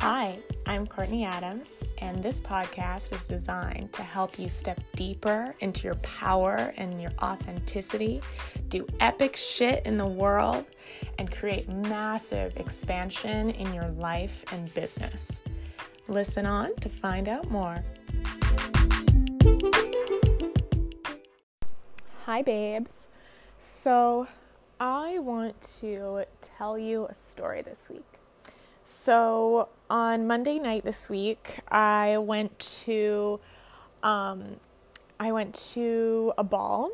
Hi, I'm Courtney Adams, and this podcast is designed to help you step deeper into your power and your authenticity, do epic shit in the world, and create massive expansion in your life and business. Listen on to find out more. Hi, babes. So, I want to tell you a story this week. So, on Monday night this week, I went to um, I went to a ball,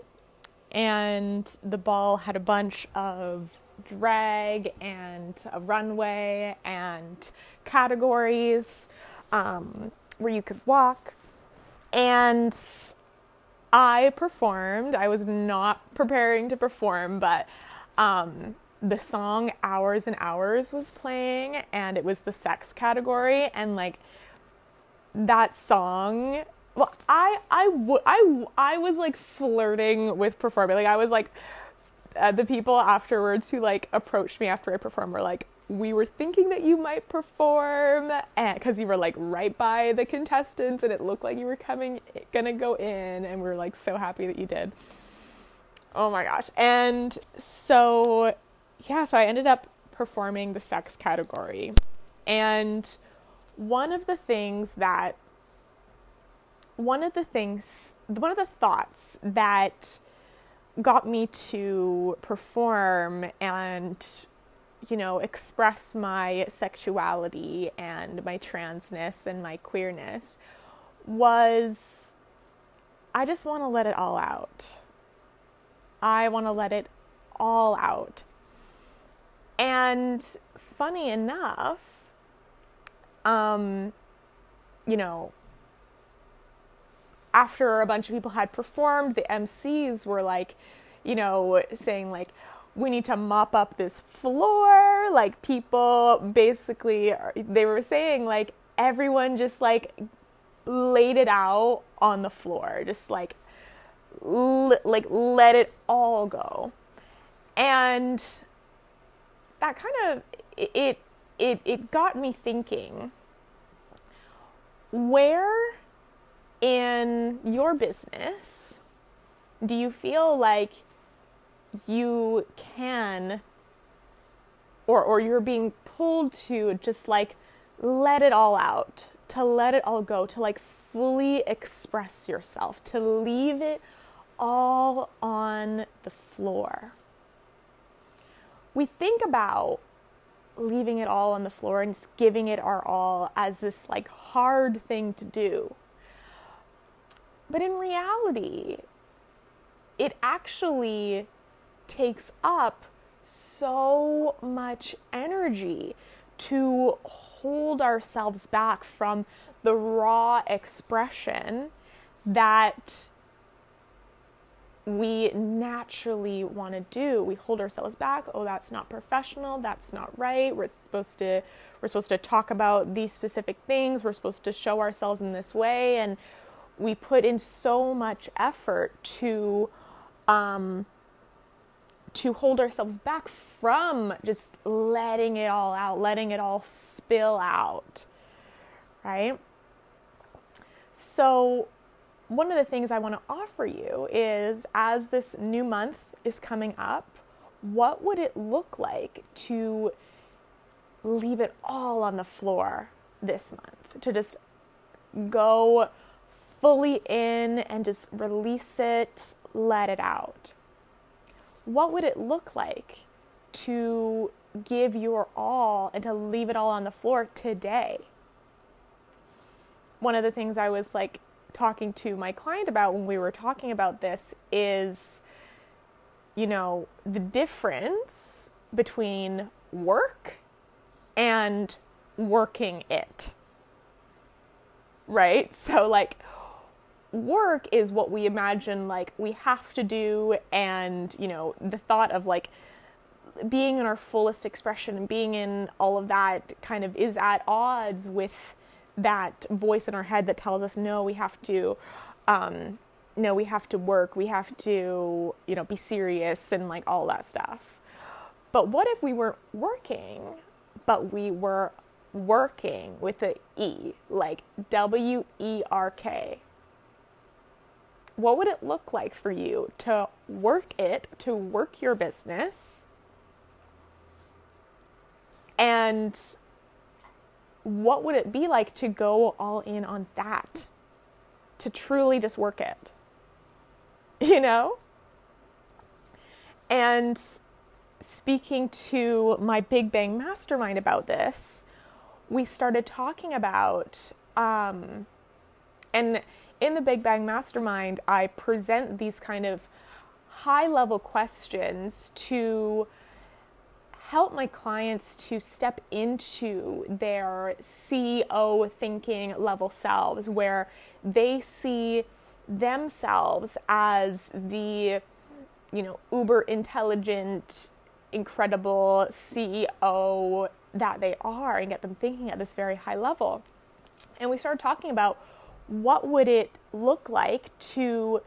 and the ball had a bunch of drag and a runway and categories um, where you could walk. And I performed. I was not preparing to perform, but um, the song Hours and Hours was playing, and it was the sex category. And like that song, well, I, I, w- I, I was like flirting with performing. Like, I was like, uh, the people afterwards who like approached me after I performed were like, we were thinking that you might perform because you were like right by the contestants and it looked like you were coming gonna go in and we are like so happy that you did oh my gosh and so yeah so i ended up performing the sex category and one of the things that one of the things one of the thoughts that got me to perform and you know, express my sexuality and my transness and my queerness was I just want to let it all out. I want to let it all out. And funny enough, um, you know, after a bunch of people had performed, the MCs were like, you know, saying like, we need to mop up this floor. Like people basically, they were saying like everyone just like laid it out on the floor, just like l- like let it all go, and that kind of it it it got me thinking. Where in your business do you feel like you can or or you're being pulled to just like let it all out, to let it all go, to like fully express yourself, to leave it all on the floor. We think about leaving it all on the floor and giving it our all as this like hard thing to do. But in reality, it actually takes up so much energy to hold ourselves back from the raw expression that we naturally want to do. We hold ourselves back. Oh, that's not professional. That's not right. We're supposed to we're supposed to talk about these specific things. We're supposed to show ourselves in this way and we put in so much effort to um, to hold ourselves back from just letting it all out, letting it all spill out, right? So, one of the things I want to offer you is as this new month is coming up, what would it look like to leave it all on the floor this month? To just go fully in and just release it, let it out what would it look like to give your all and to leave it all on the floor today? One of the things I was like talking to my client about when we were talking about this is, you know, the difference between work and working it. Right? So, like, work is what we imagine like we have to do and you know the thought of like being in our fullest expression and being in all of that kind of is at odds with that voice in our head that tells us no we have to um no we have to work we have to you know be serious and like all that stuff but what if we weren't working but we were working with a E, like W E R K, what would it look like for you to work it, to work your business? And what would it be like to go all in on that? To truly just work it? You know? And speaking to my Big Bang mastermind about this, we started talking about, um, and in the Big Bang Mastermind, I present these kind of high level questions to help my clients to step into their CEO thinking level selves where they see themselves as the you know uber intelligent incredible CEO that they are and get them thinking at this very high level. And we started talking about what would it look like to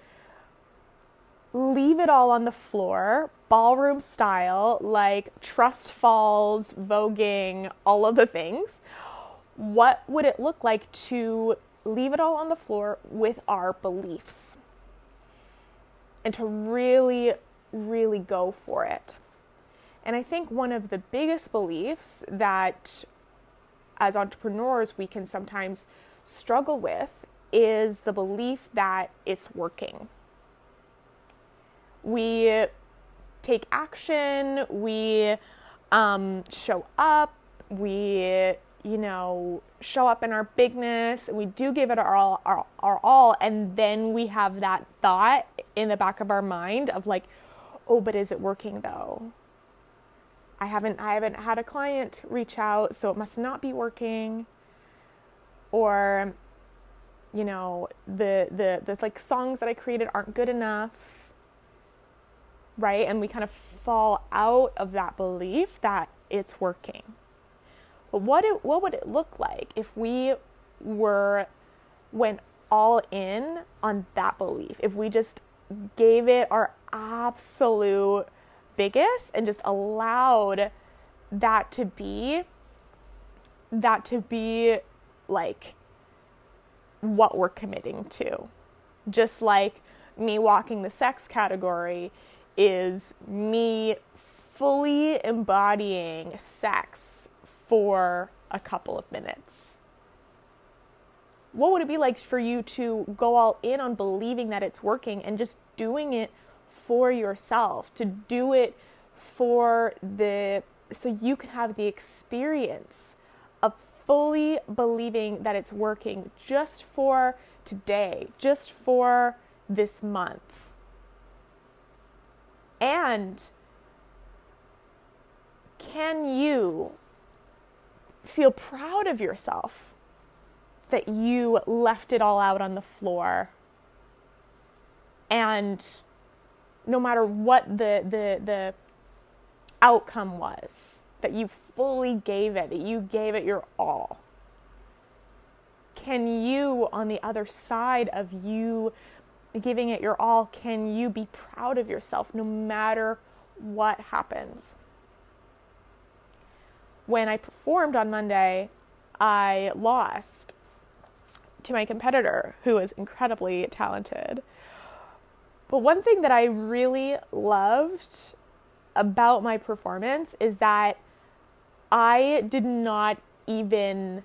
leave it all on the floor, ballroom style, like trust falls, voguing, all of the things. What would it look like to leave it all on the floor with our beliefs and to really, really go for it? And I think one of the biggest beliefs that as entrepreneurs we can sometimes struggle with is the belief that it's working we take action, we um, show up, we, you know, show up in our bigness, we do give it our all, our, our all, and then we have that thought in the back of our mind of like, oh, but is it working though? I haven't I haven't had a client reach out, so it must not be working. Or you know, the the the like songs that I created aren't good enough right? And we kind of fall out of that belief that it's working. But what it, what would it look like if we were went all in on that belief? If we just gave it our absolute biggest and just allowed that to be that to be like what we're committing to. Just like me walking the sex category is me fully embodying sex for a couple of minutes. What would it be like for you to go all in on believing that it's working and just doing it for yourself, to do it for the so you can have the experience of fully believing that it's working just for today, just for this month and can you feel proud of yourself that you left it all out on the floor? And no matter what the the the outcome was that you fully gave it that you gave it your all. Can you on the other side of you giving it your all, can you be proud of yourself no matter what happens? When I performed on Monday, I lost to my competitor who was incredibly talented. But one thing that I really loved about my performance is that I did not even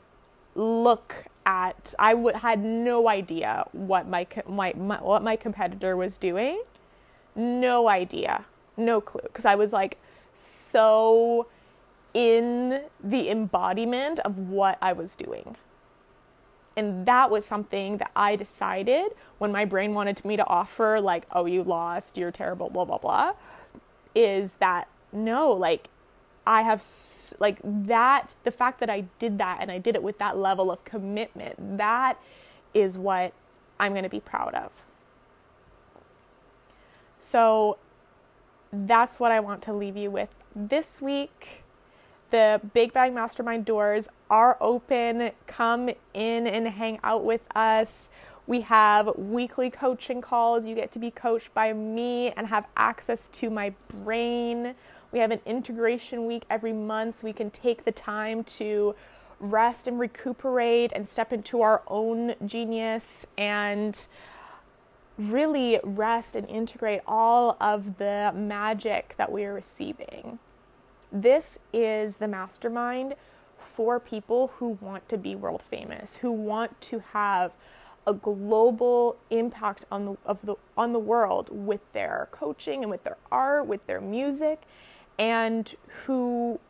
look at I w- had no idea what my, my, my what my competitor was doing. No idea. No clue because I was like so in the embodiment of what I was doing. And that was something that I decided when my brain wanted me to offer, like, oh, you lost, you're terrible, blah, blah, blah, is that no, like, I have like that the fact that I did that and I did it with that level of commitment that is what I'm going to be proud of. So that's what I want to leave you with this week. The Big Bang Mastermind doors are open. Come in and hang out with us. We have weekly coaching calls. You get to be coached by me and have access to my brain. We have an integration week every month so we can take the time to rest and recuperate and step into our own genius and really rest and integrate all of the magic that we are receiving. This is the mastermind for people who want to be world famous, who want to have a global impact on the of the on the world with their coaching and with their art, with their music, and who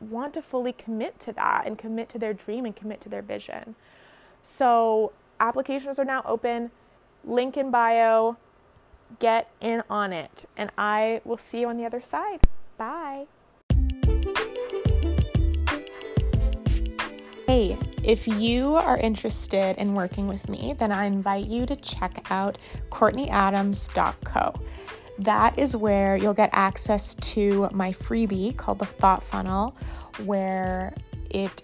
want to fully commit to that and commit to their dream and commit to their vision. So, applications are now open. Link in bio. Get in on it. And I will see you on the other side. Bye. Hey, if you are interested in working with me, then I invite you to check out CourtneyAdams.co. That is where you'll get access to my freebie called the Thought Funnel, where it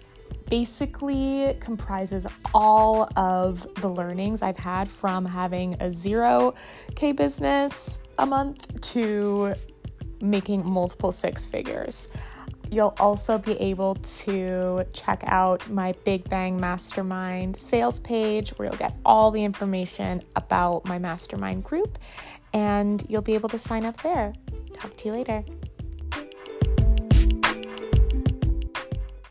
basically comprises all of the learnings I've had from having a 0K business a month to making multiple six figures. You'll also be able to check out my Big Bang Mastermind sales page where you'll get all the information about my mastermind group and you'll be able to sign up there. Talk to you later.